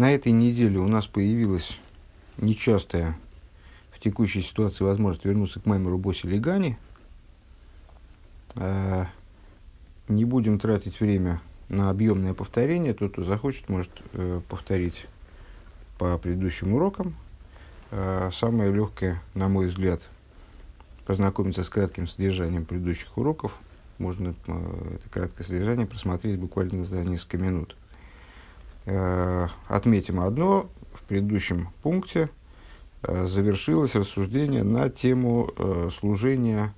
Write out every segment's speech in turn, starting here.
На этой неделе у нас появилась нечастая в текущей ситуации возможность вернуться к Маймеру Боси Легани. Э, не будем тратить время на объемное повторение. Тот, кто захочет, может э, повторить по предыдущим урокам. Э, самое легкое, на мой взгляд, познакомиться с кратким содержанием предыдущих уроков. Можно это краткое содержание просмотреть буквально за несколько минут. Отметим одно. В предыдущем пункте – Э, завершилось рассуждение на тему э, служения,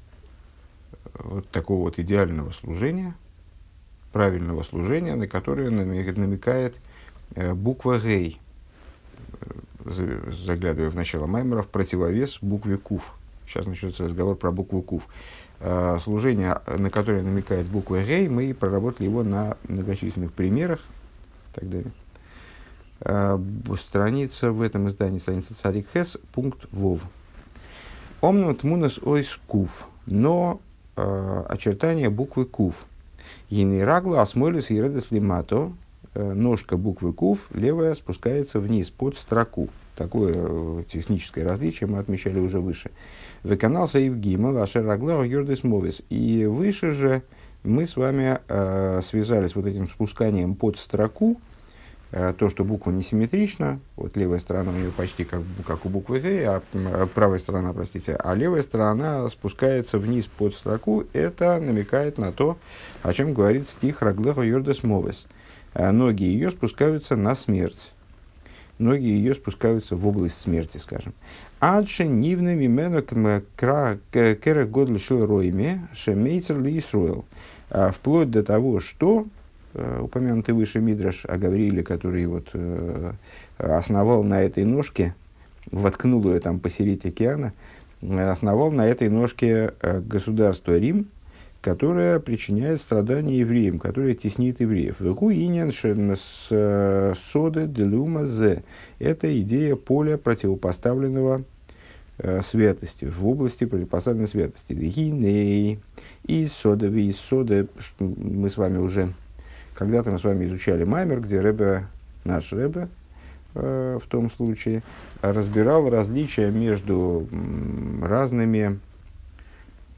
э, вот такого вот идеального служения, правильного служения, на которое намекает буква «гей», заглядывая в начало Маймера, в противовес букве «кув». Сейчас начнется разговор про букву «кув». Служение, на которое намекает буква «гей», мы проработали его на многочисленных примерах и так далее. Э, страница в этом издании, страница Царик Хес, пункт Вов. Омнут мунас ойс кув, но э, очертания буквы кув. Енирагла осмолис и редес лимато, э, ножка буквы кув, левая спускается вниз под строку. Такое э, техническое различие мы отмечали уже выше. В канал Саив Гимал, Ашер Рагла, Йордес Мовис. И выше же мы с вами э, связались вот этим спусканием под строку, то, что буква несимметрична, вот левая сторона у нее почти как, как у буквы Г, а, а правая сторона, простите, а левая сторона спускается вниз под строку, это намекает на то, о чем говорит стих Раглеха Йордес Мовес. Э, ноги ее спускаются на смерть. Ноги ее спускаются в область смерти, скажем. Адше нивны мимену кера годль шил ройме шемейцер ли э, Вплоть до того, что Э, упомянутый выше Мидраш о Гаврииле, который вот, э, основал на этой ножке, воткнул ее там посередине океана, основал на этой ножке э, государство Рим, которое причиняет страдания евреям, которое теснит евреев. соды делума зе. Это идея поля противопоставленного святости, в области противопоставленной святости. Гиней, и сода, и сода, мы с вами уже когда-то мы с вами изучали Маймер, где Рэбе, наш Рэбе, э, в том случае, разбирал различия между м, разными,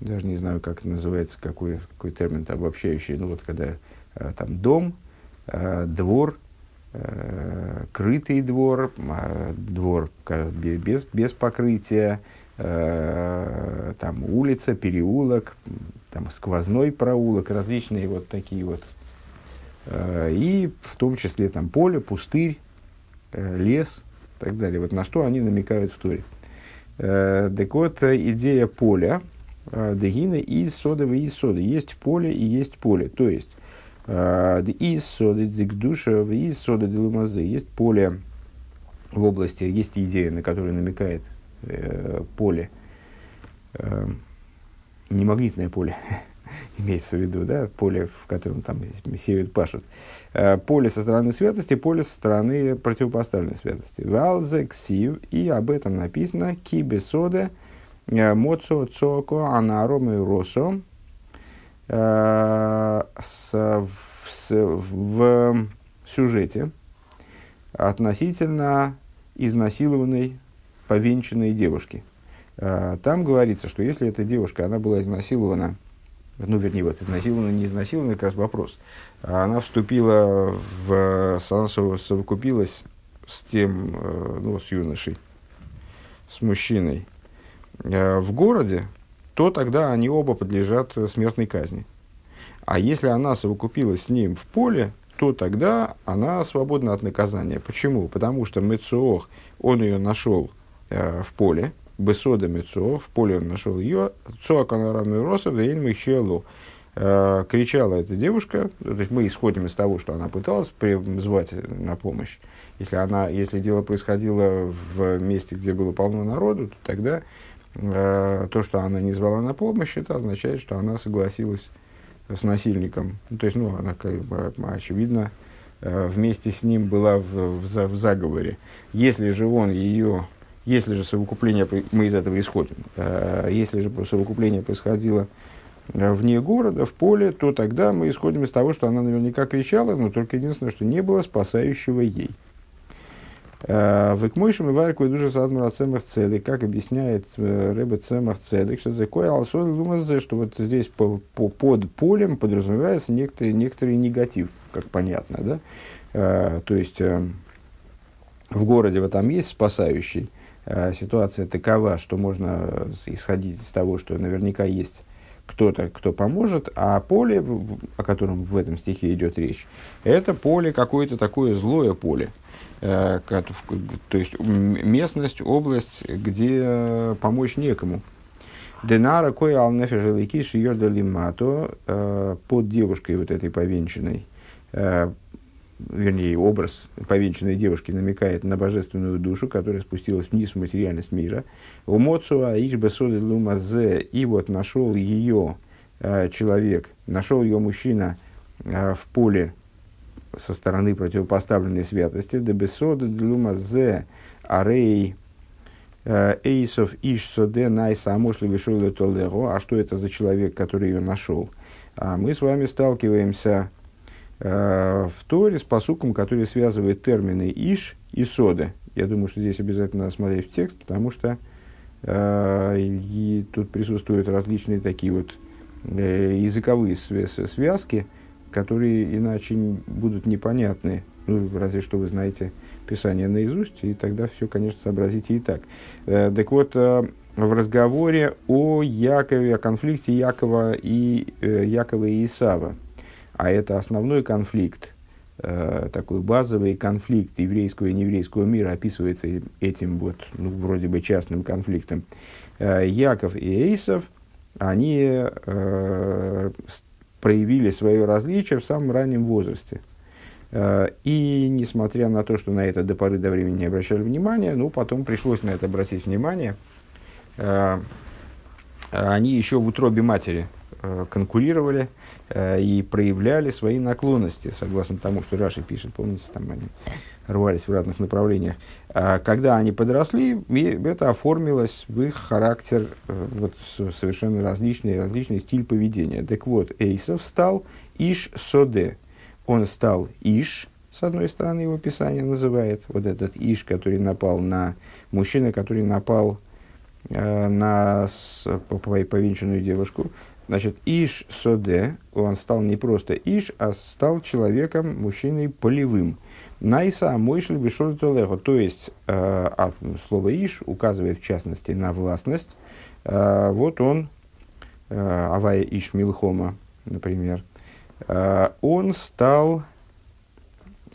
даже не знаю, как называется, какой, какой термин обобщающий, ну вот когда э, там дом, э, двор, э, крытый двор, э, двор без, без покрытия, э, там улица, переулок, там сквозной проулок, различные вот такие вот и в том числе там поле, пустырь, э, лес и так далее. Вот на что они намекают в Торе. Э, так вот, идея поля, дегина из соды в из соды. Есть поле и есть поле. То есть, из соды дегдуша в из соды делумазы. Есть поле в области, есть идея, на которую намекает поле, не магнитное поле, имеется в виду, да, поле, в котором там сеют, пашут. Э, поле со стороны святости, поле со стороны противопоставленной святости. Валзе ксив, и об этом написано, кибе соде, э, моцо цоко анароме росо, э, в сюжете относительно изнасилованной повенчанной девушки. Там говорится, что если эта девушка, она была изнасилована ну, вернее, вот изнасилована, не изнасилована, как раз вопрос. Она вступила в, она совокупилась с тем, э, ну, с юношей, с мужчиной э, в городе, то тогда они оба подлежат смертной казни. А если она совокупилась с ним в поле, то тогда она свободна от наказания. Почему? Потому что Мецуох, он ее нашел э, в поле, Бесода Мецо, в поле он нашел ее, Цоаканарамную Роса, Вейн Михелу. Кричала эта девушка, то есть мы исходим из того, что она пыталась звать на помощь. Если, она, если дело происходило в месте, где было полно народу, то тогда то, что она не звала на помощь, это означает, что она согласилась с насильником. Ну, то есть, ну, она, как бы, очевидно, вместе с ним была в, в, в заговоре. Если же он ее если же совокупление, мы из этого исходим, э, если же совокупление происходило э, вне города, в поле, то тогда мы исходим из того, что она наверняка кричала, но только единственное, что не было спасающего ей. Векмойшим и варку и душа садмура цемах цедек, как объясняет Рэбе цемах цедек, что закой алсон лумазе, что вот здесь по, по, под полем подразумевается некоторый, некоторый негатив, как понятно, да? То есть в городе в этом есть спасающий, ситуация такова, что можно исходить из того, что наверняка есть кто-то, кто поможет, а поле, о котором в этом стихе идет речь, это поле какое-то такое злое поле. Э, то есть местность, область, где помочь некому. Денара кой алнефежеликиш йордали мато э, под девушкой вот этой повенчанной, э, вернее, образ повенчанной девушки намекает на божественную душу, которая спустилась вниз в материальность мира. У Моцуа Ишбесоды Лумазе, и вот нашел ее э, человек, нашел ее мужчина э, в поле со стороны противопоставленной святости. Дебесоды Лумазе Арей э, Эйсов Иш Соде Найса Амошли Толеро. А что это за человек, который ее нашел? А мы с вами сталкиваемся в Торе с посуком, который связывает термины «иш» и «сода». Я думаю, что здесь обязательно надо смотреть в текст, потому что э, и тут присутствуют различные такие вот э, языковые связки, которые иначе будут непонятны. Ну, разве что вы знаете Писание наизусть, и тогда все, конечно, сообразите и так. Э, так вот, э, в разговоре о Якове, о конфликте Якова и э, Якова и Исава, а это основной конфликт, э, такой базовый конфликт еврейского и нееврейского мира описывается этим вот, ну, вроде бы частным конфликтом. Э, Яков и Эйсов, они э, проявили свое различие в самом раннем возрасте. Э, и несмотря на то, что на это до поры до времени не обращали внимания, ну, потом пришлось на это обратить внимание, э, они еще в утробе матери конкурировали э, и проявляли свои наклонности, согласно тому, что Раши пишет. Помните, там они рвались в разных направлениях. А когда они подросли, это оформилось в их характер э, вот, совершенно различный, различный стиль поведения. Так вот, Эйсов стал Иш Соде. Он стал Иш, с одной стороны, его писание называет, вот этот Иш, который напал на мужчина, который напал э, на повенчанную девушку, Значит, Иш Соде, он стал не просто Иш, а стал человеком, мужчиной полевым. Найса Мойшль Бешоль Толехо. То есть, э, а слово Иш указывает в частности на властность. Э, вот он, э, Авая Иш Милхома, например, э, он стал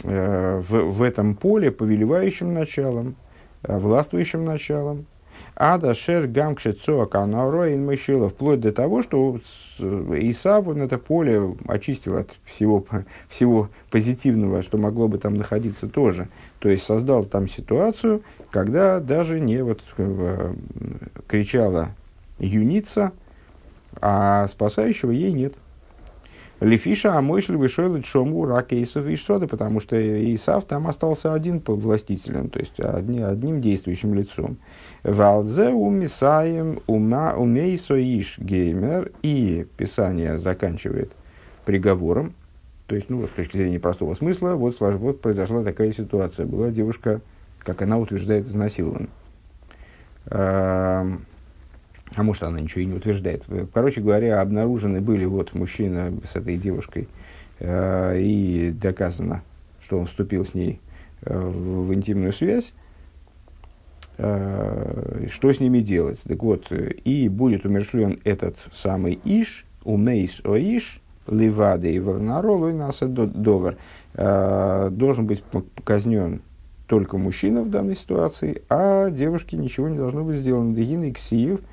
э, в, в этом поле повелевающим началом, э, властвующим началом, Ада шер гамкше цоака нароин мышила, вплоть до того, что Исав он это поле очистил от всего, всего позитивного, что могло бы там находиться тоже. То есть создал там ситуацию, когда даже не вот э, кричала юница, а спасающего ей нет. Лефиша Амойшли вышел Шому Ракейсов и Сода, потому что Исав там остался один по властителям, то есть одни, одним действующим лицом. Валзе умисаем ума умейсоиш геймер. И Писание заканчивает приговором, то есть, ну, с точки зрения простого смысла, вот, вот произошла такая ситуация. Была девушка, как она утверждает, изнасилована а может она ничего и не утверждает. Короче говоря, обнаружены были вот мужчина с этой девушкой, э, и доказано, что он вступил с ней э, в, в интимную связь. Э, что с ними делать? Так вот, и будет умершлен этот самый Иш, умейс о Иш, Ливаде и Варнаролу и Наса Довар, э, должен быть казнен только мужчина в данной ситуации, а девушке ничего не должно быть сделано. Дегин и Ксиев –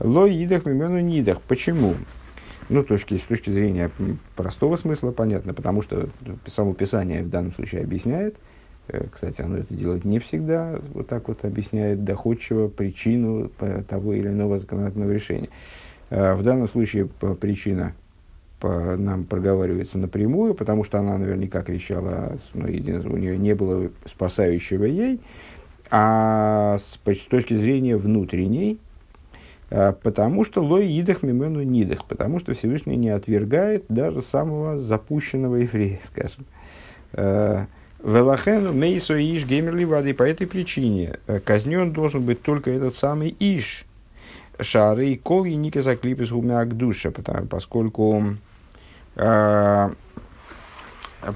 Ло идах мимену нидах. Почему? Ну, точки, с точки зрения простого смысла понятно, потому что само Писание в данном случае объясняет, э, кстати, оно это делает не всегда, вот так вот объясняет доходчиво причину того или иного законодательного решения. Э, в данном случае причина нам проговаривается напрямую, потому что она наверняка кричала, ну, единственное, у нее не было спасающего ей, а с, с точки зрения внутренней, потому что лой идах мимену нидах, потому что Всевышний не отвергает даже самого запущенного еврея, скажем. А, Велахену мейсо иш геймерли воды. По этой причине э, казнен должен быть только этот самый иш. Шары и кол и ника заклип из умяк душа, поскольку э,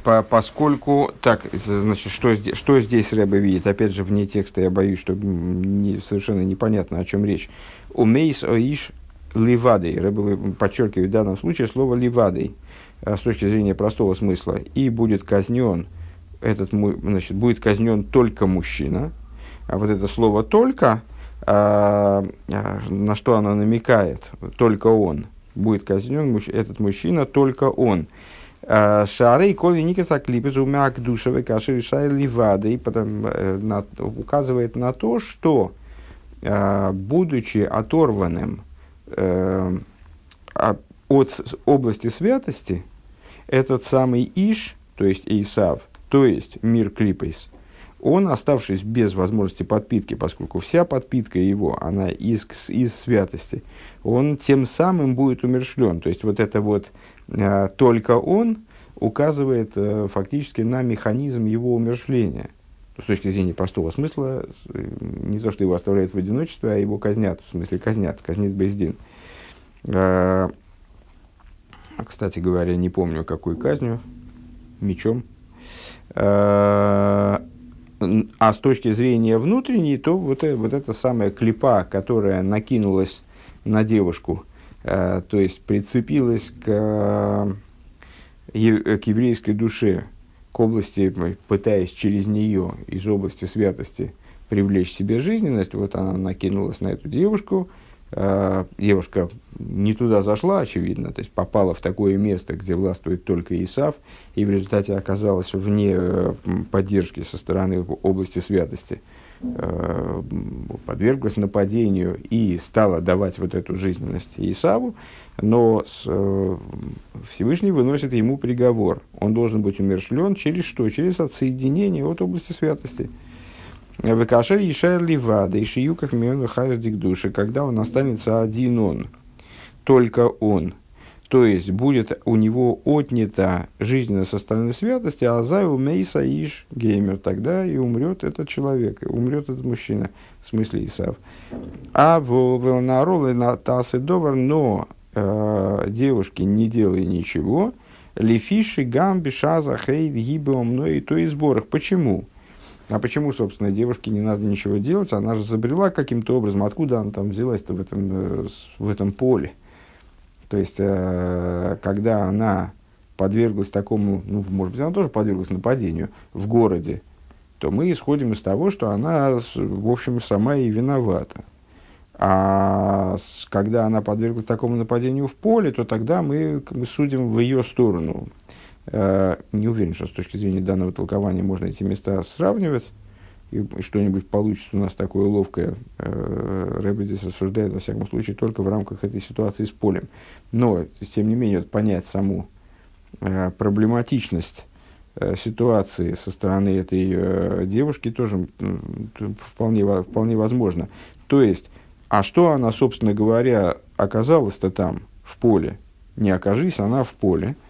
по, поскольку, так, значит, что, что здесь Рэба видит? Опять же, вне текста я боюсь, что не, совершенно непонятно, о чем речь. Умейс оиш ливадой. Рэба подчеркивает в данном случае слово ливадой э, с точки зрения простого смысла. И будет казнен этот, значит, будет казнен только мужчина. А вот это слово «только», а, а, на что она намекает, только он, будет казнен этот мужчина, только он. Шары коли никаса клипы умяк душевой каши решай ливады, потом э, указывает на то, что, будучи оторванным от области святости, этот самый Иш, то есть Исав, то есть мир клипейс, он, оставшись без возможности подпитки, поскольку вся подпитка его, она из, из святости, он тем самым будет умершлен. То есть вот это вот только он указывает э, фактически на механизм его умершления. С точки зрения простого смысла, э, не то, что его оставляют в одиночестве, а его казнят, в смысле казнят, казнит Бездин. Э, кстати говоря, не помню, какую казнью, мечом. Э, а с точки зрения внутренней, то вот, э, вот эта самая клипа, которая накинулась на девушку, э, то есть прицепилась к, э, к еврейской душе, к области, пытаясь через нее из области святости привлечь себе жизненность, вот она накинулась на эту девушку, э, девушка не туда зашла, очевидно, то есть попала в такое место, где властвует только Исав, и в результате оказалась вне э, поддержки со стороны области святости, э, подверглась нападению и стала давать вот эту жизненность Исаву, но с, э, Всевышний выносит ему приговор. Он должен быть умершлен через что? Через отсоединение от области святости. Векашер Ишер Ливада, и Шиюках Мион Хайрдик души, когда он останется один он, только он. То есть будет у него отнята жизненная со стороны святости, а за умейса иш геймер, тогда и умрет этот человек, и умрет этот мужчина, в смысле Исав. А в Велнаролы на Тасы Довар, но э, девушки, не делая ничего, Лефиши, Гамби, Шаза, Хейд, мной и то и сборах. Почему? А почему, собственно, девушке не надо ничего делать? Она же забрела каким-то образом. Откуда она там взялась-то в этом, э, в этом поле? То есть, э, когда она подверглась такому, ну, может быть, она тоже подверглась нападению в городе, то мы исходим из того, что она, в общем, сама и виновата. А когда она подверглась такому нападению в поле, то тогда мы, мы судим в ее сторону. Э, не уверен, что с точки зрения данного толкования можно эти места сравнивать, и, что-нибудь получится у нас такое ловкое. Рэбби здесь осуждает, во всяком случае, только в рамках этой ситуации с полем. Но, тем не менее, вот понять саму э, проблематичность э, ситуации со стороны этой э, девушки тоже вполне, вполне возможно. То есть, а что она, собственно говоря, оказалась-то там, в поле? Не окажись она в поле –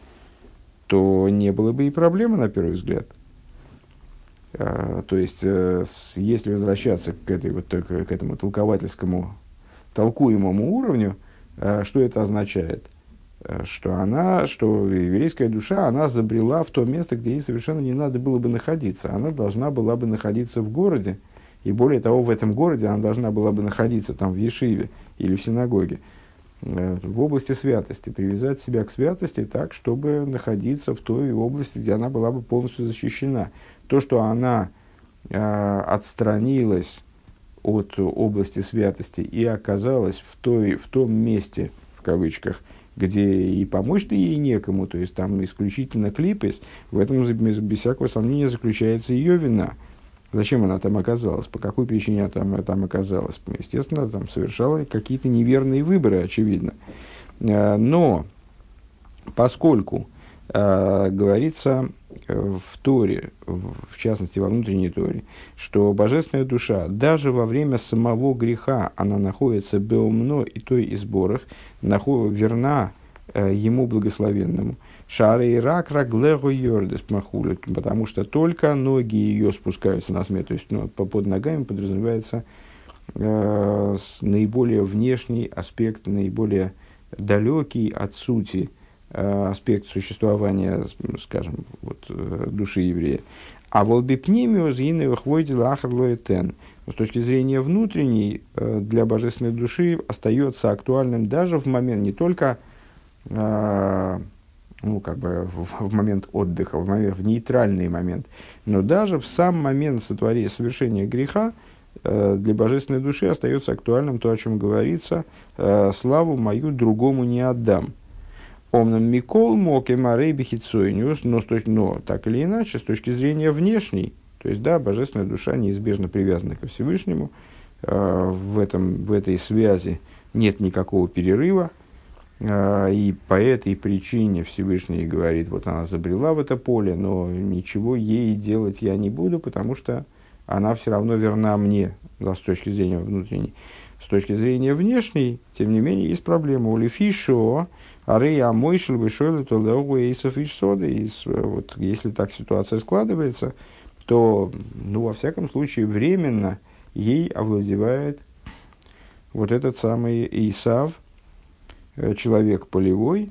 то не было бы и проблемы, на первый взгляд. А, то есть, э, если возвращаться к, этой, вот, к, этому толковательскому, толкуемому уровню, э, что это означает? Э, что она, что еврейская душа, она забрела в то место, где ей совершенно не надо было бы находиться. Она должна была бы находиться в городе, и более того, в этом городе она должна была бы находиться там в Ешиве или в синагоге. Э, в области святости, привязать себя к святости так, чтобы находиться в той области, где она была бы полностью защищена. То, что она э, отстранилась от области святости и оказалась в, той, в том месте, в кавычках, где и помочь-то ей некому, то есть там исключительно клипес, в этом без всякого сомнения заключается ее вина – Зачем она там оказалась? По какой причине она там, там оказалась? Естественно, там совершала какие-то неверные выборы, очевидно. Э, но поскольку э, говорится в Торе, в частности во внутренней Торе, что божественная душа даже во время самого греха она находится беумно и той и сборах, наход, верна э, ему благословенному – Шары и рак раглего йордес махулит, потому что только ноги ее спускаются на смерть. То есть ну, под ногами подразумевается э, наиболее внешний аспект, наиболее далекий от сути аспект существования, скажем, вот, э, души еврея. А волбипнимиус гиневых войдил ахарлоэтен. С точки зрения внутренней, э, для божественной души остается актуальным даже в момент не только э, ну, как бы в, в момент отдыха, в, момент, в нейтральный момент, но даже в сам момент сотворения, совершения греха э, для божественной души остается актуальным то, о чем говорится, э, «славу мою другому не отдам». Омном Микол Моке Марей Бехицойниус, но, но так или иначе, с точки зрения внешней, то есть, да, божественная душа неизбежно привязана ко Всевышнему, э, в, этом, в этой связи нет никакого перерыва, э, и по этой причине Всевышний говорит, вот она забрела в это поле, но ничего ей делать я не буду, потому что она все равно верна мне, да, с точки зрения внутренней. С точки зрения внешней, тем не менее, есть проблема. У Лефишо, Арей Амойшел вышел то леогу эйсов и соды. Вот если так ситуация складывается, то, ну, во всяком случае, временно ей овладевает вот этот самый Исав, э, человек полевой,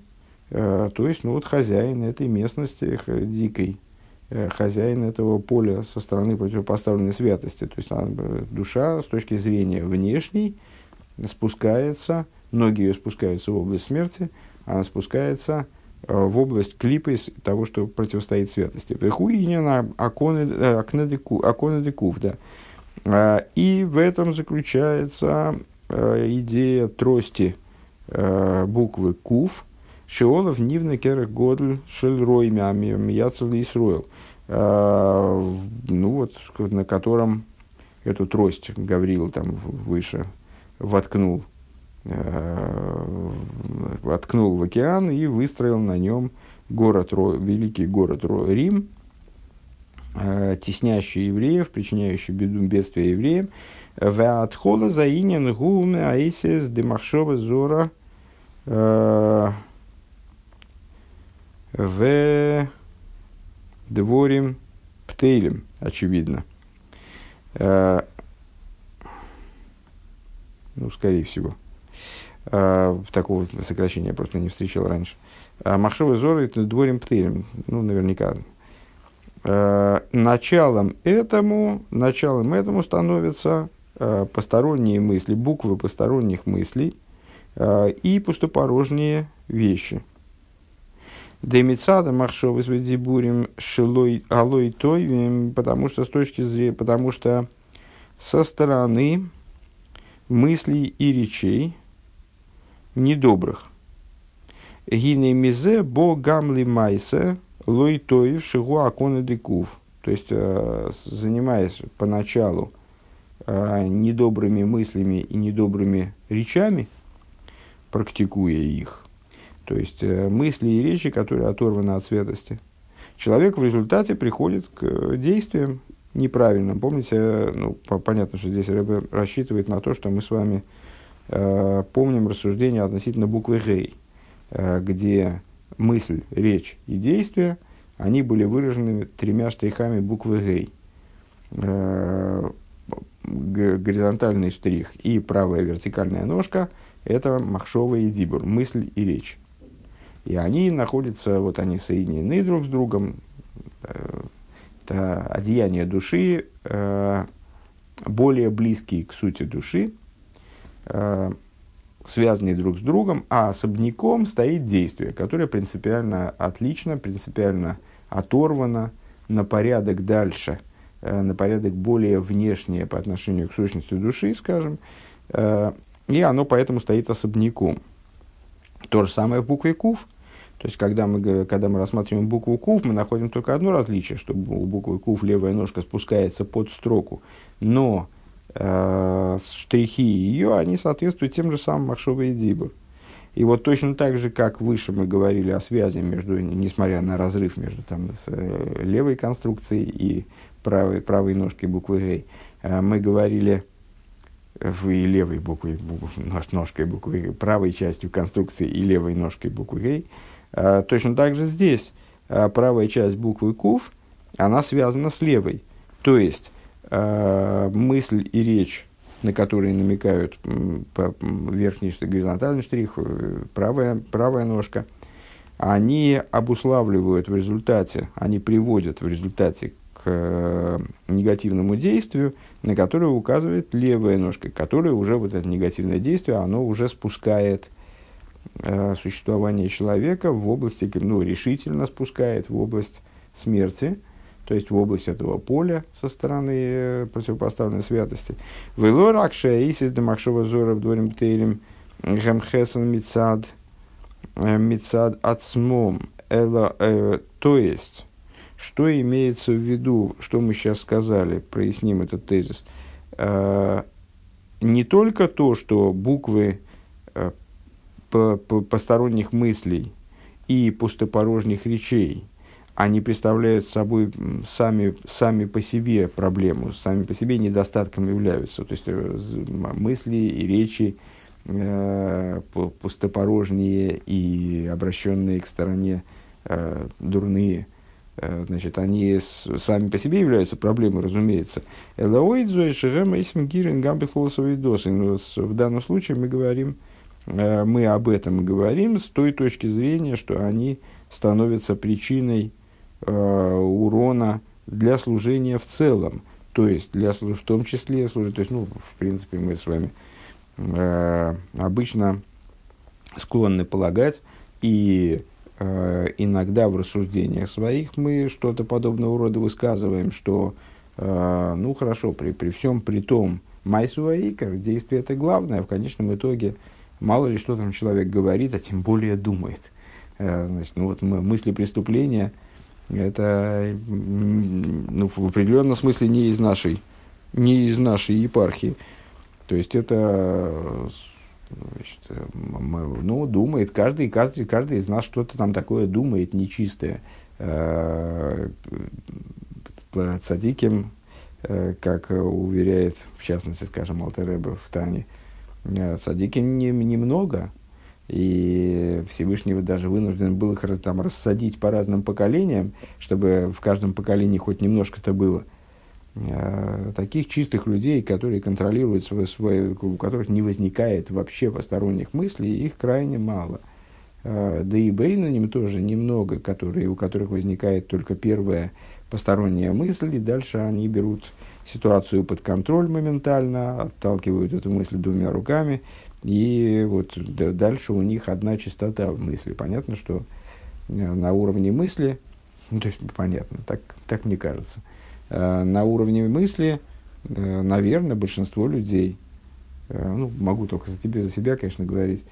э, то есть, ну, вот хозяин этой местности дикой, э, хозяин этого поля со стороны противопоставленной святости. То есть, она, душа с точки зрения внешней спускается, ноги ее спускаются в область смерти – спускается э, в область клипа из того, что противостоит святости. Прихуинина аконедекув, да. И в этом заключается э, идея трости э, буквы кув, Шиолов нивна керах годль шельрой мияцел Исруэл. Ну вот, на котором эту трость Гаврил там выше воткнул воткнул в океан и выстроил на нем город, великий город Рим, э, теснящий евреев, причиняющий беду, бедствие евреям. Веатхола заинен гуме аисис демахшова зора э, в дворим птейлем, очевидно. Ну, скорее всего. Э, такого сокращения просто не встречал раньше. А Махшовый Зор это дворим птырем, ну, наверняка. Э, началом этому, началом этому становятся посторонние мысли, буквы посторонних мыслей и пустопорожние вещи. Демицада Махшовый с Дибурим Шилой Алой Той, потому что с точки зрения, потому что со стороны мыслей и речей, недобрых. Гине мизе бо гамли майсе лой тоев шигу акона декув. То есть, э, занимаясь поначалу э, недобрыми мыслями и недобрыми речами, практикуя их, то есть э, мысли и речи, которые оторваны от святости, человек в результате приходит к действиям неправильным. Помните, ну, понятно, что здесь Рэбе рассчитывает на то, что мы с вами помним рассуждение относительно буквы «гей», э, где мысль, речь и действие, они были выражены тремя штрихами буквы «гей». Э, горизонтальный штрих и правая вертикальная ножка – это махшова и дибур, мысль и речь. И они находятся, вот они соединены друг с другом, это одеяние души, более близкие к сути души, э, связанные друг с другом, а особняком стоит действие, которое принципиально отлично, принципиально оторвано на порядок дальше, э, на порядок более внешнее по отношению к сущности души, скажем, э, и оно поэтому стоит особняком. То же самое в букве КУФ. То есть, когда мы, когда мы рассматриваем букву КУФ, мы находим только одно различие, что у буквы КУФ левая ножка спускается под строку, но э, штрихи ее, они соответствуют тем же самым Махшова и Дибур. И вот точно так же, как выше мы говорили о связи между, несмотря на разрыв между там, с, э, левой конструкцией и правой, правой ножкой буквы Г, э, мы говорили в и левой буквой, ножкой буквы правой частью конструкции и левой ножкой буквы Г, точно так же здесь правая часть буквы кув, она связана с левой. То есть мысль и речь, на которые намекают по, верхний горизонтальный штрих, э, правая, правая ножка, они обуславливают в результате, они приводят в результате к э, негативному действию, на которое указывает левая ножка, которое уже вот это негативное действие, оно уже спускает э, существование человека в области, ну, решительно спускает в область смерти, то есть в область этого поля со стороны э, противопоставленной святости. Велоракша исис демахшова зора вдворим тейлем гемхесен мицад э, мицад ацмом. Э, то есть, что имеется в виду, что мы сейчас сказали, проясним этот тезис. Не только то, что буквы посторонних мыслей и пустопорожних речей, они представляют собой сами, сами по себе проблему, сами по себе недостатком являются. То есть э, мысли и речи э, пустопорожние и обращенные к стороне э, дурные – Э, значит, они сами по себе являются проблемой, разумеется. В данном случае мы говорим, э, мы об этом говорим с той точки зрения, что они становятся причиной урона для служения в целом. То есть, для, в том числе, служить, то есть, ну, в принципе, мы с вами э, обычно склонны полагать, и Э, иногда в рассуждениях своих мы что-то подобного рода высказываем, что, э, ну хорошо, при, при всем при том, майсуаикар, действие это главное, а в конечном итоге мало ли что там человек говорит, а тем более думает. Э, значит, ну вот мысли преступления, это ну, в определенном смысле не из нашей, не из нашей епархии. То есть это Значит, э, ну, думает, каждый, каждый, каждый из нас что-то там такое думает нечистое. Э, Цадиким, э, как уверяет, в частности, скажем, Алтереба в Тане, Цадиким не, немного, и Всевышний даже вынужден был их там рассадить по разным поколениям, чтобы в каждом поколении хоть немножко-то было – Э, таких чистых людей, которые контролируют свой, свой, у которых не возникает вообще посторонних мыслей, их крайне мало. Э, да и Бейнаним тоже немного, которые, у которых возникает только первая посторонняя мысль, и дальше они берут ситуацию под контроль моментально, отталкивают эту мысль двумя руками, и вот дальше у них одна частота мысли. Понятно, что э, на уровне мысли, ну, то есть понятно, так, так мне кажется – Э, на уровне мысли, э, наверное, большинство людей, ну, могу только за тебя, за себя, конечно, говорить,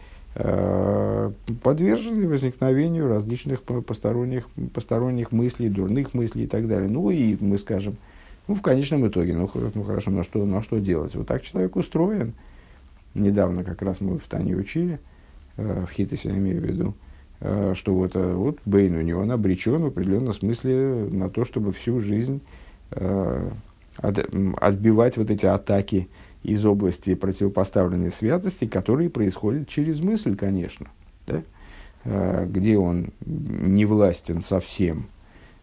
подвержены возникновению различных посторонних, посторонних мыслей, дурных мыслей и так далее. Ну и мы скажем, ну в конечном итоге, ну, ну хорошо, на что, на что делать? Вот так человек устроен. Недавно как раз мы в Тане учили, в Хитосе я имею в виду, что вот, вот Бейн у него обречен в определенном смысле на то, чтобы всю жизнь Э, отбивать вот эти атаки из области противопоставленной святости, которые происходят через мысль, конечно, да? Э, где он не властен совсем,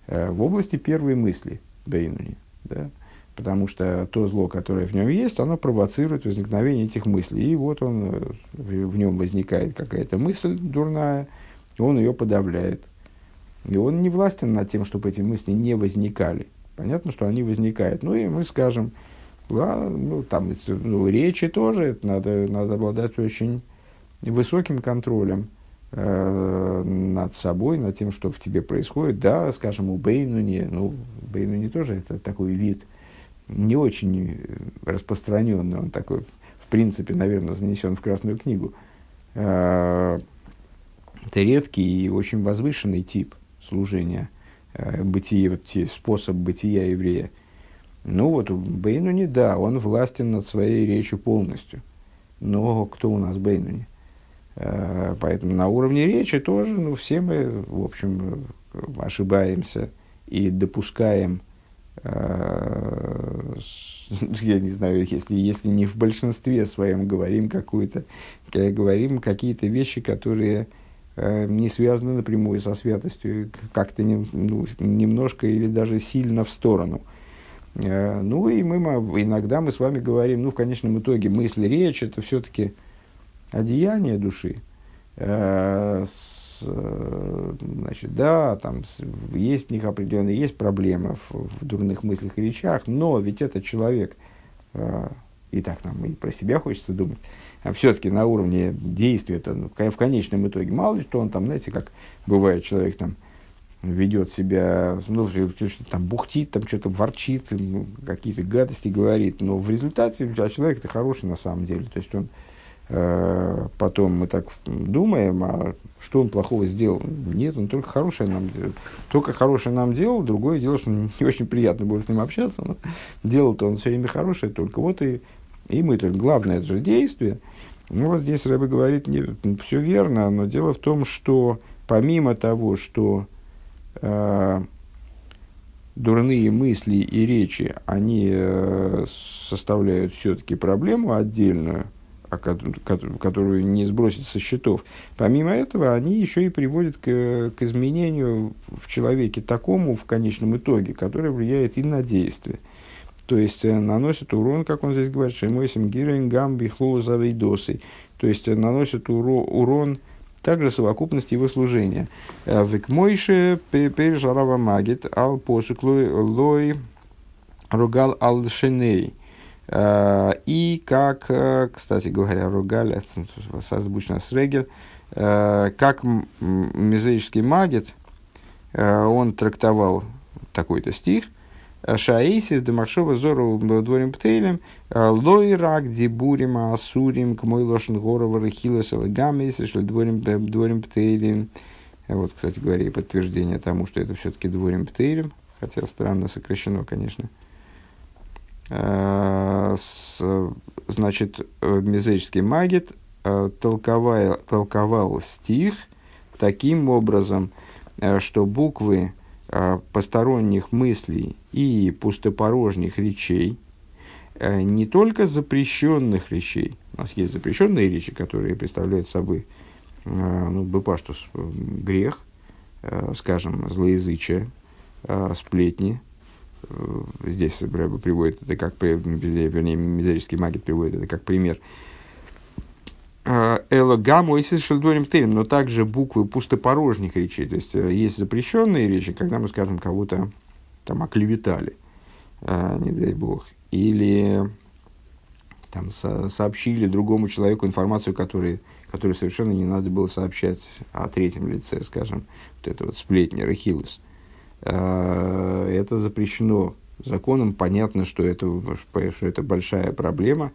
э, в области первой мысли Бейнуни. Да? Потому что то зло, которое в нем есть, оно провоцирует возникновение этих мыслей. И вот он, в нем возникает какая-то мысль дурная, и он ее подавляет. И он не властен над тем, чтобы эти мысли не возникали понятно, что они возникают. Ну и мы скажем, ну, там, ну, речи тоже, надо, надо обладать очень высоким контролем э, над собой, над тем, что в тебе происходит. Да, скажем, у Бейнуни, ну, Бейнуни тоже это такой вид не очень распространенный, он такой, в принципе, наверное, занесен в Красную книгу. Э, это редкий и очень возвышенный тип служения – Э, бытие, способ бытия еврея. Ну вот, Бейнуни, да, он властен над своей речью полностью. Но кто у нас Бейнуни? Э, поэтому на уровне речи тоже, ну, все мы, в общем, ошибаемся и допускаем, э, я не знаю, если, если не в большинстве своем говорим какую-то, говорим какие-то вещи, которые э, не связаны напрямую со святостью, как-то не, ну, немножко или даже сильно в сторону. Э, ну и мы, иногда мы с вами говорим, ну в конечном итоге мысль, речь это все-таки одеяние души. Э, значит, да, там есть в них определенные, есть проблемы в, в дурных мыслях и речах, но ведь этот человек, э, и так нам и про себя хочется думать, а все-таки на уровне действия, это, ну, в конечном итоге, мало ли что он там, знаете, как бывает человек там ведет себя, ну, там бухтит, там что-то ворчит, какие-то гадости говорит, но в результате а человек это хороший на самом деле, то есть он потом мы так думаем, а что он плохого сделал? Нет, он только хорошее нам делал. Только хорошее нам делал, другое дело, что не очень приятно было с ним общаться, но делал-то он все время хорошее, только вот и, и мы, только главное, это же действие. Ну, вот здесь Рэбе говорит, не, все верно, но дело в том, что помимо того, что э, дурные мысли и речи, они э, составляют все-таки проблему отдельную, которую не сбросить со счетов. Помимо этого, они еще и приводят к, к изменению в человеке такому в конечном итоге, которое влияет и на действие. То есть э, наносит урон, как он здесь говорит, шемойсим гирен гам бихлу завейдосы. То есть э, наносит уро, урон также совокупности его служения. Э, Векмойше пережарава магит ал посуклой лой ругал ал шеней. Э, и как, э, кстати говоря, ругали, созвучно с Регель, э, как мезоический магит, он трактовал такой-то стих, Шаисис демаршова зору дворим птейлем, лойрак дебурим асурим к мой лошен горова рахилас элегамис, что дворим, дворим птейлем. Вот, кстати говоря, подтверждение тому, что это все-таки дворим птейлем, хотя странно сокращено, конечно. Э, значит, э, мезрический магит э, толковал, толковал стих таким образом, что буквы посторонних мыслей и пустопорожних речей, не только запрещенных речей, у нас есть запрещенные речи, которые представляют собой ну, быпаштус, грех, скажем, злоязычие, сплетни, здесь Рэба приводит это как, вернее, мизерический магит приводит это как пример. Э, Элогам ойсис шельдорим терем, но также буквы пустопорожних речей. То есть, э, есть запрещенные речи, когда мы, скажем, кого-то там оклеветали, не дай бог, или там, со сообщили другому человеку информацию, которую, которую совершенно не надо было сообщать о третьем лице, скажем, вот это вот сплетни, рахилус. Э, это запрещено законом. Понятно, что это, что это большая проблема.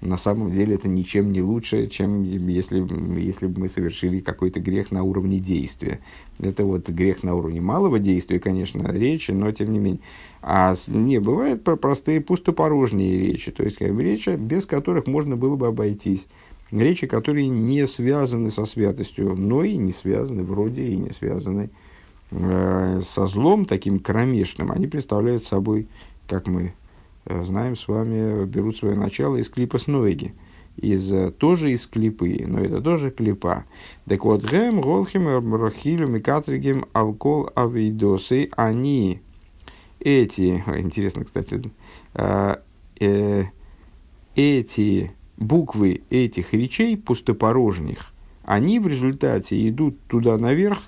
На самом деле это ничем не лучше, чем если, если бы мы совершили какой-то грех на уровне действия. Это вот грех на уровне малого действия, конечно, речи, но тем не менее. А не, бывают простые пустопорожние речи, то есть как речи, без которых можно было бы обойтись. Речи, которые не связаны со святостью, но и не связаны, вроде и не связаны со злом таким кромешным, они представляют собой, как мы э, знаем с вами, берут свое начало из клипа Снойги. Из, э, тоже из клипы, но это тоже клипа. Так вот, гэм, голхим, рохилю, микатригем, алкол, авидосы, они, эти, интересно, кстати, э, э, эти буквы этих речей пустопорожних, они в результате идут туда наверх,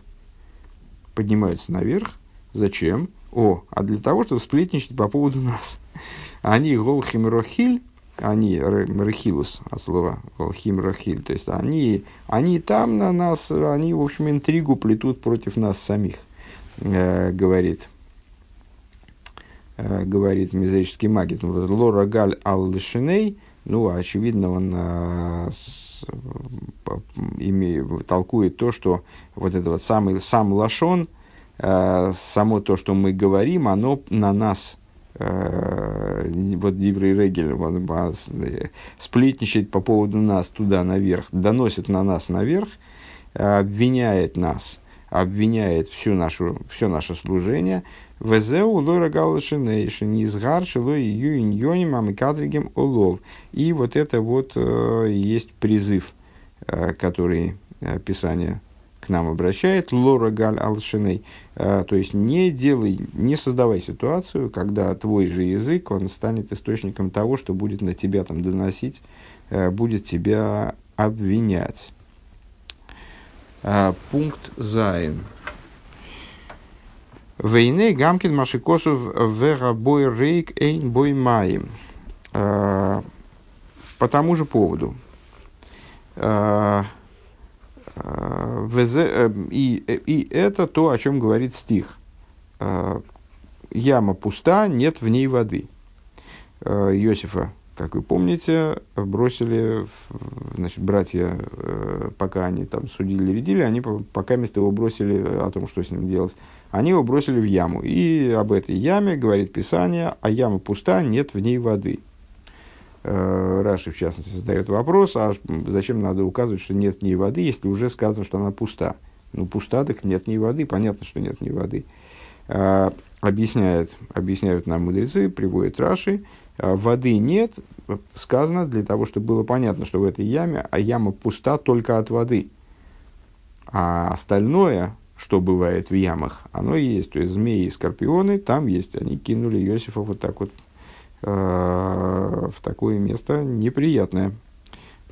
поднимаются наверх. Зачем? О, а для того, чтобы сплетничать по поводу нас. Они голхим рохиль, они рахилус, от слова голхим рохиль, то есть они, они там на нас, они, в общем, интригу плетут против нас самих, э, говорит, э, говорит мизерический магит. Лора галь ал лишиней, ну, очевидно, он э, с, ими, толкует то, что вот это вот самый, сам лашон, э, само то, что мы говорим, оно на нас, э, вот Диврей Регель, он, э, сплетничает по поводу нас туда наверх, доносит на нас наверх, обвиняет нас, обвиняет всю нашу, все наше служение, Везеу лора галашинейшин изгар шилой юиньоним амикадригем олов. И вот это вот э, есть призыв, э, который э, Писание к нам обращает, Лора Галь Алшиней, то есть не делай, не создавай ситуацию, когда твой же язык, он станет источником того, что будет на тебя там доносить, будет тебя обвинять. Пункт Зайн. Вейне Гамкин Машикосов Вера Бой Рейк Эйн Бой Маем. По тому же поводу. Э, и, и это то, о чем говорит стих. Э, Яма пуста, нет в ней воды. Э, Иосифа, как вы помните, бросили, значит, братья, пока они там судили, редили, они пока вместо его бросили о том, что с ним делать, они его бросили в яму. И об этой яме говорит Писание, а яма пуста, нет в ней воды. Э, Раши, в частности, задает вопрос, а зачем надо указывать, что нет в ней воды, если уже сказано, что она пуста? Ну, пуста, так нет ни воды, понятно, что нет ни воды. А, объясняет, объясняют нам мудрецы, приводит Раши, воды нет, сказано для того, чтобы было понятно, что в этой яме, а яма пуста только от воды. А остальное, что бывает в ямах, оно есть. То есть змеи и скорпионы там есть. Они кинули Иосифа вот так вот Э, в такое место неприятное,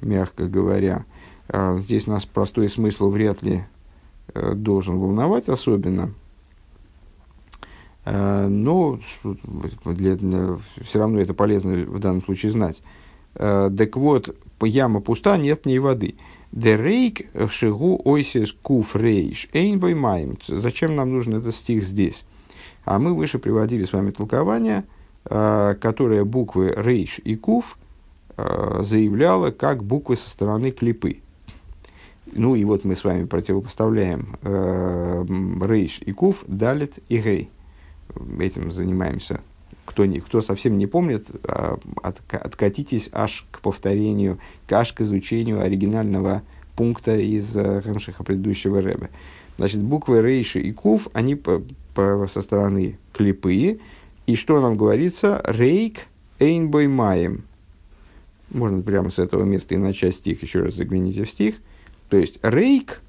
мягко говоря. Э, здесь нас простой смысл вряд ли э, должен волновать особенно. Но для, все равно это полезно в данном случае знать. Так вот, яма пуста, нет ни воды. Дерейк шигу ойсис куф рейш эйн маем. Зачем нам нужен этот стих здесь? А мы выше приводили с вами толкование – Э, которая буквы Рейш и Кув э, заявляла как буквы со стороны клипы. Ну и вот мы с вами противопоставляем э, Рейш и Кув, Далит и Гей. Этим занимаемся. Кто, не, кто совсем не помнит, от, откатитесь аж к повторению, аж к изучению оригинального пункта из Хемшиха предыдущего Рэба. Значит, буквы Рейши и Кув, они по, по, со стороны клипы, и что нам говорится? Рейк эйнбой маем. Можно прямо с этого места и начать стих, еще раз загляните в стих. То есть рейк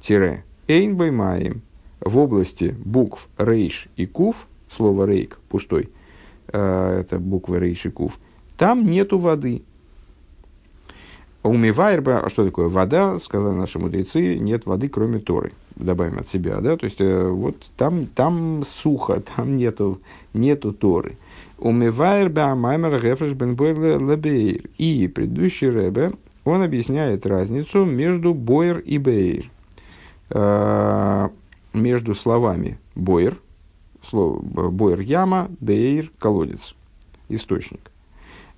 тире эйнбой маем в области букв рейш и кув, слово рейк пустой, э, это буквы рейш и кув, там нету воды. Умивайрба, а что такое вода, сказали наши мудрецы, нет воды, кроме Торы добавим от себя, да, то есть э, вот там, там сухо, там нету, нету Торы. Умывайр бамаймер гефреш бен лебейр. И предыдущий Ребе, он объясняет разницу между бойер и бейр. Э, между словами бойер, слово бойер яма, бейр колодец, источник.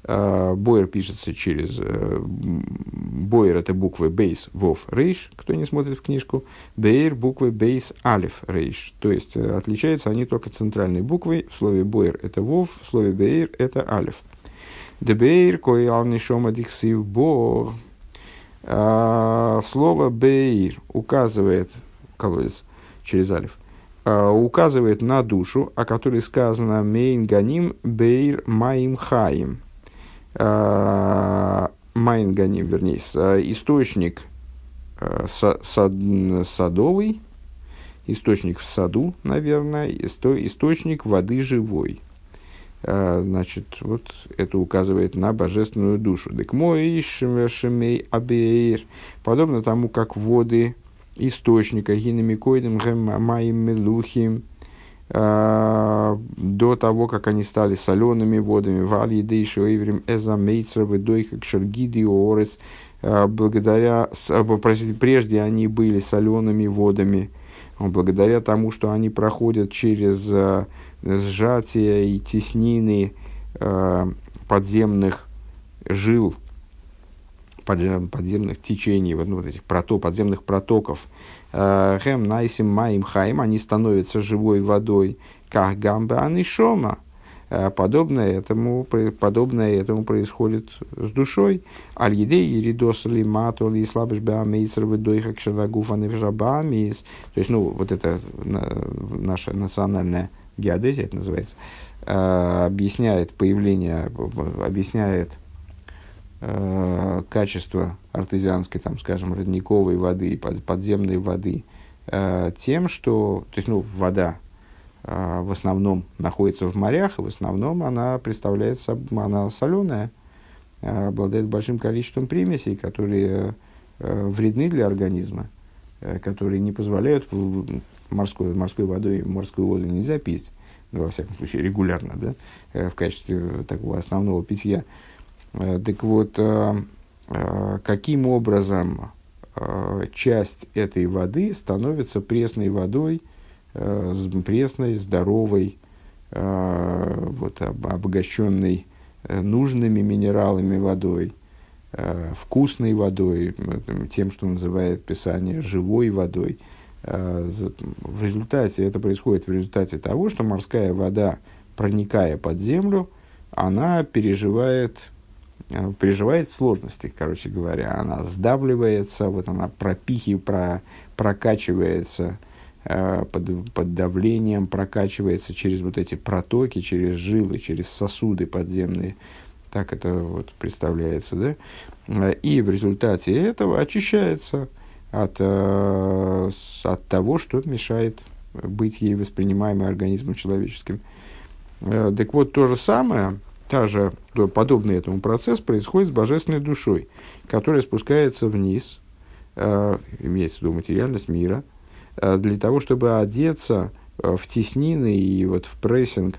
Э, Бойер пишется через... Э, Бойер это буквы бейс, вов, рейш, кто не смотрит в книжку. Бейр буквы бейс, алиф, рейш. То есть э, отличаются они только центральной буквой. В слове бойер это вов, в слове бейр это алиф. Дебейр, кой алнишома диксив бор. Слово бейр указывает, колодец, через алиф, указывает на душу, о которой сказано «Мейн ганим бейр маим хаим». Э, Майнганим, вернее, э, источник э, садовый, источник в саду, наверное, источник воды живой. Значит, вот это указывает на божественную душу. Дек мой шемей абейр, подобно тому, как воды источника, гинамикоидом, гэм маим мелухим, Э, до того, как они стали солеными водами, вали дейшу эврим эзамейцровы дойка кшергиди орец, э, благодаря, простите, прежде они были солеными водами, благодаря тому, что они проходят через сжатие и теснины подземных жил, подземных течений, вот, ну, вот этих прото, подземных протоков, Хэм найсим маим хайм, они становятся живой водой, как гамба анишома. Э, подобное этому, подобное этому происходит с душой. Аль-Едей, Еридос, Лимату, Ли, Слабыш, Беамейсер, Ведойха, Кшарагуфа, Невжабамис. То есть, ну, вот это наша национальная геодезия, это называется, э, объясняет появление, объясняет э, качество артезианской, там, скажем, родниковой воды, под, подземной воды э, тем, что, то есть, ну, вода э, в основном находится в морях, и в основном она представляет, она соленая, э, обладает большим количеством примесей, которые э, вредны для организма, э, которые не позволяют морской, морской водой, морскую воду нельзя пить, ну, во всяком случае, регулярно, да, э, в качестве такого основного питья. Так вот, э, каким образом часть этой воды становится пресной водой, пресной, здоровой, вот, обогащенной нужными минералами водой, вкусной водой, тем, что называет Писание живой водой – Э, в результате, это происходит в результате того, что морская вода, проникая под землю, она переживает, э, переживает сложности, короче говоря. Она сдавливается, вот она пропихи, про, прокачивается э, под, под давлением, прокачивается через вот эти протоки, через жилы, через сосуды подземные. Так это вот представляется, да? И в результате этого очищается от, э, от того, что мешает быть ей воспринимаемой организмом человеческим. Э, так вот, то же самое, та же, подобный этому процесс происходит с божественной душой, которая спускается вниз, э, имеется в виду материальность мира, э, для того, чтобы одеться э, в теснины и вот в прессинг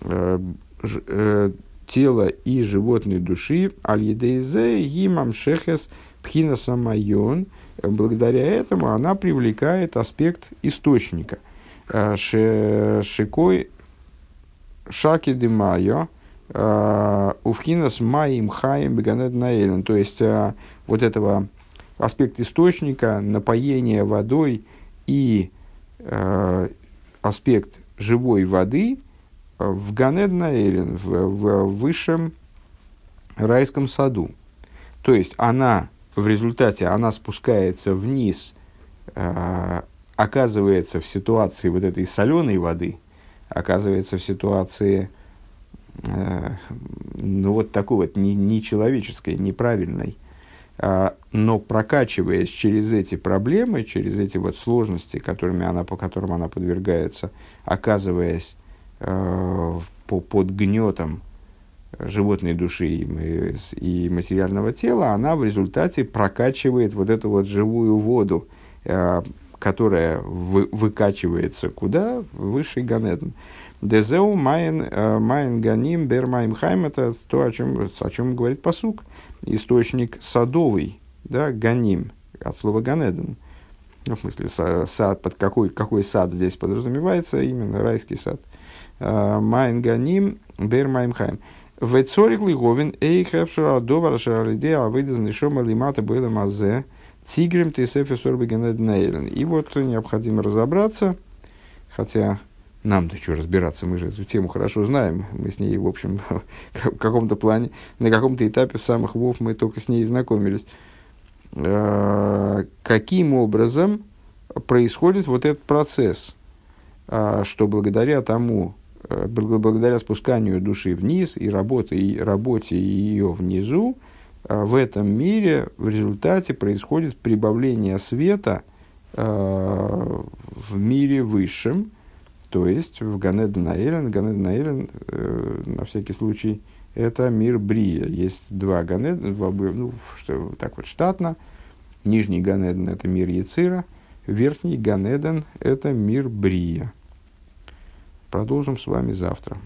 э, э, тела и животной души, аль-едейзе, гимам шехес, пхина самайон – благодаря этому она привлекает аспект источника. Э, шикой шаки де майо, э, уфхинас маим хаим беганет наэлен. То есть, э, вот этого аспект источника, напоения водой и аспект живой воды в Ганед Наэлен, в, в высшем райском саду. То есть она в результате она спускается вниз, э, оказывается в ситуации вот этой соленой воды, оказывается в ситуации, э, ну вот такой вот не, нечеловеческой, неправильной, э, но прокачиваясь через эти проблемы, через эти вот сложности, которыми она, по которым она подвергается, оказываясь э, по, под гнетом животной души и материального тела, она в результате прокачивает вот эту вот живую воду, э, которая вы, выкачивается куда? Высший גן עדן. וזהו מעין, э, מעין גנים באר חיים это то, о чем, о чем говорит פסוק. Источник садовый, да, גנים, от слова גן עדן. Ну, в смысле, сад, под какой, какой сад здесь подразумевается, именно райский сад. Э, מעין גנים באר חיים. וצריך להבין איך אפשר הדבר שעל ידי עבודת הנשמה למטה בעולם הזה תגרום תוספות אור בגן עדן העליון. И вот необходимо разобраться, хотя нам-то что разбираться, мы же эту тему хорошо знаем, мы с ней, в общем, в каком-то плане, на каком-то этапе в самых ВОВ мы только с ней знакомились. Каким образом происходит вот этот процесс, что благодаря тому, Э, благодаря спусканию души вниз и работе, и работе ее внизу, э, в этом мире в результате происходит прибавление света в мире высшем, то есть в Ганед Наэлен. Ганед Наэлен, на всякий случай, это мир Брия. Есть два Ганед, два, ну, что, так вот штатно. Нижний Ганеден – это мир Яцира, верхний Ганеден – это мир Брия. Продолжим с вами завтра.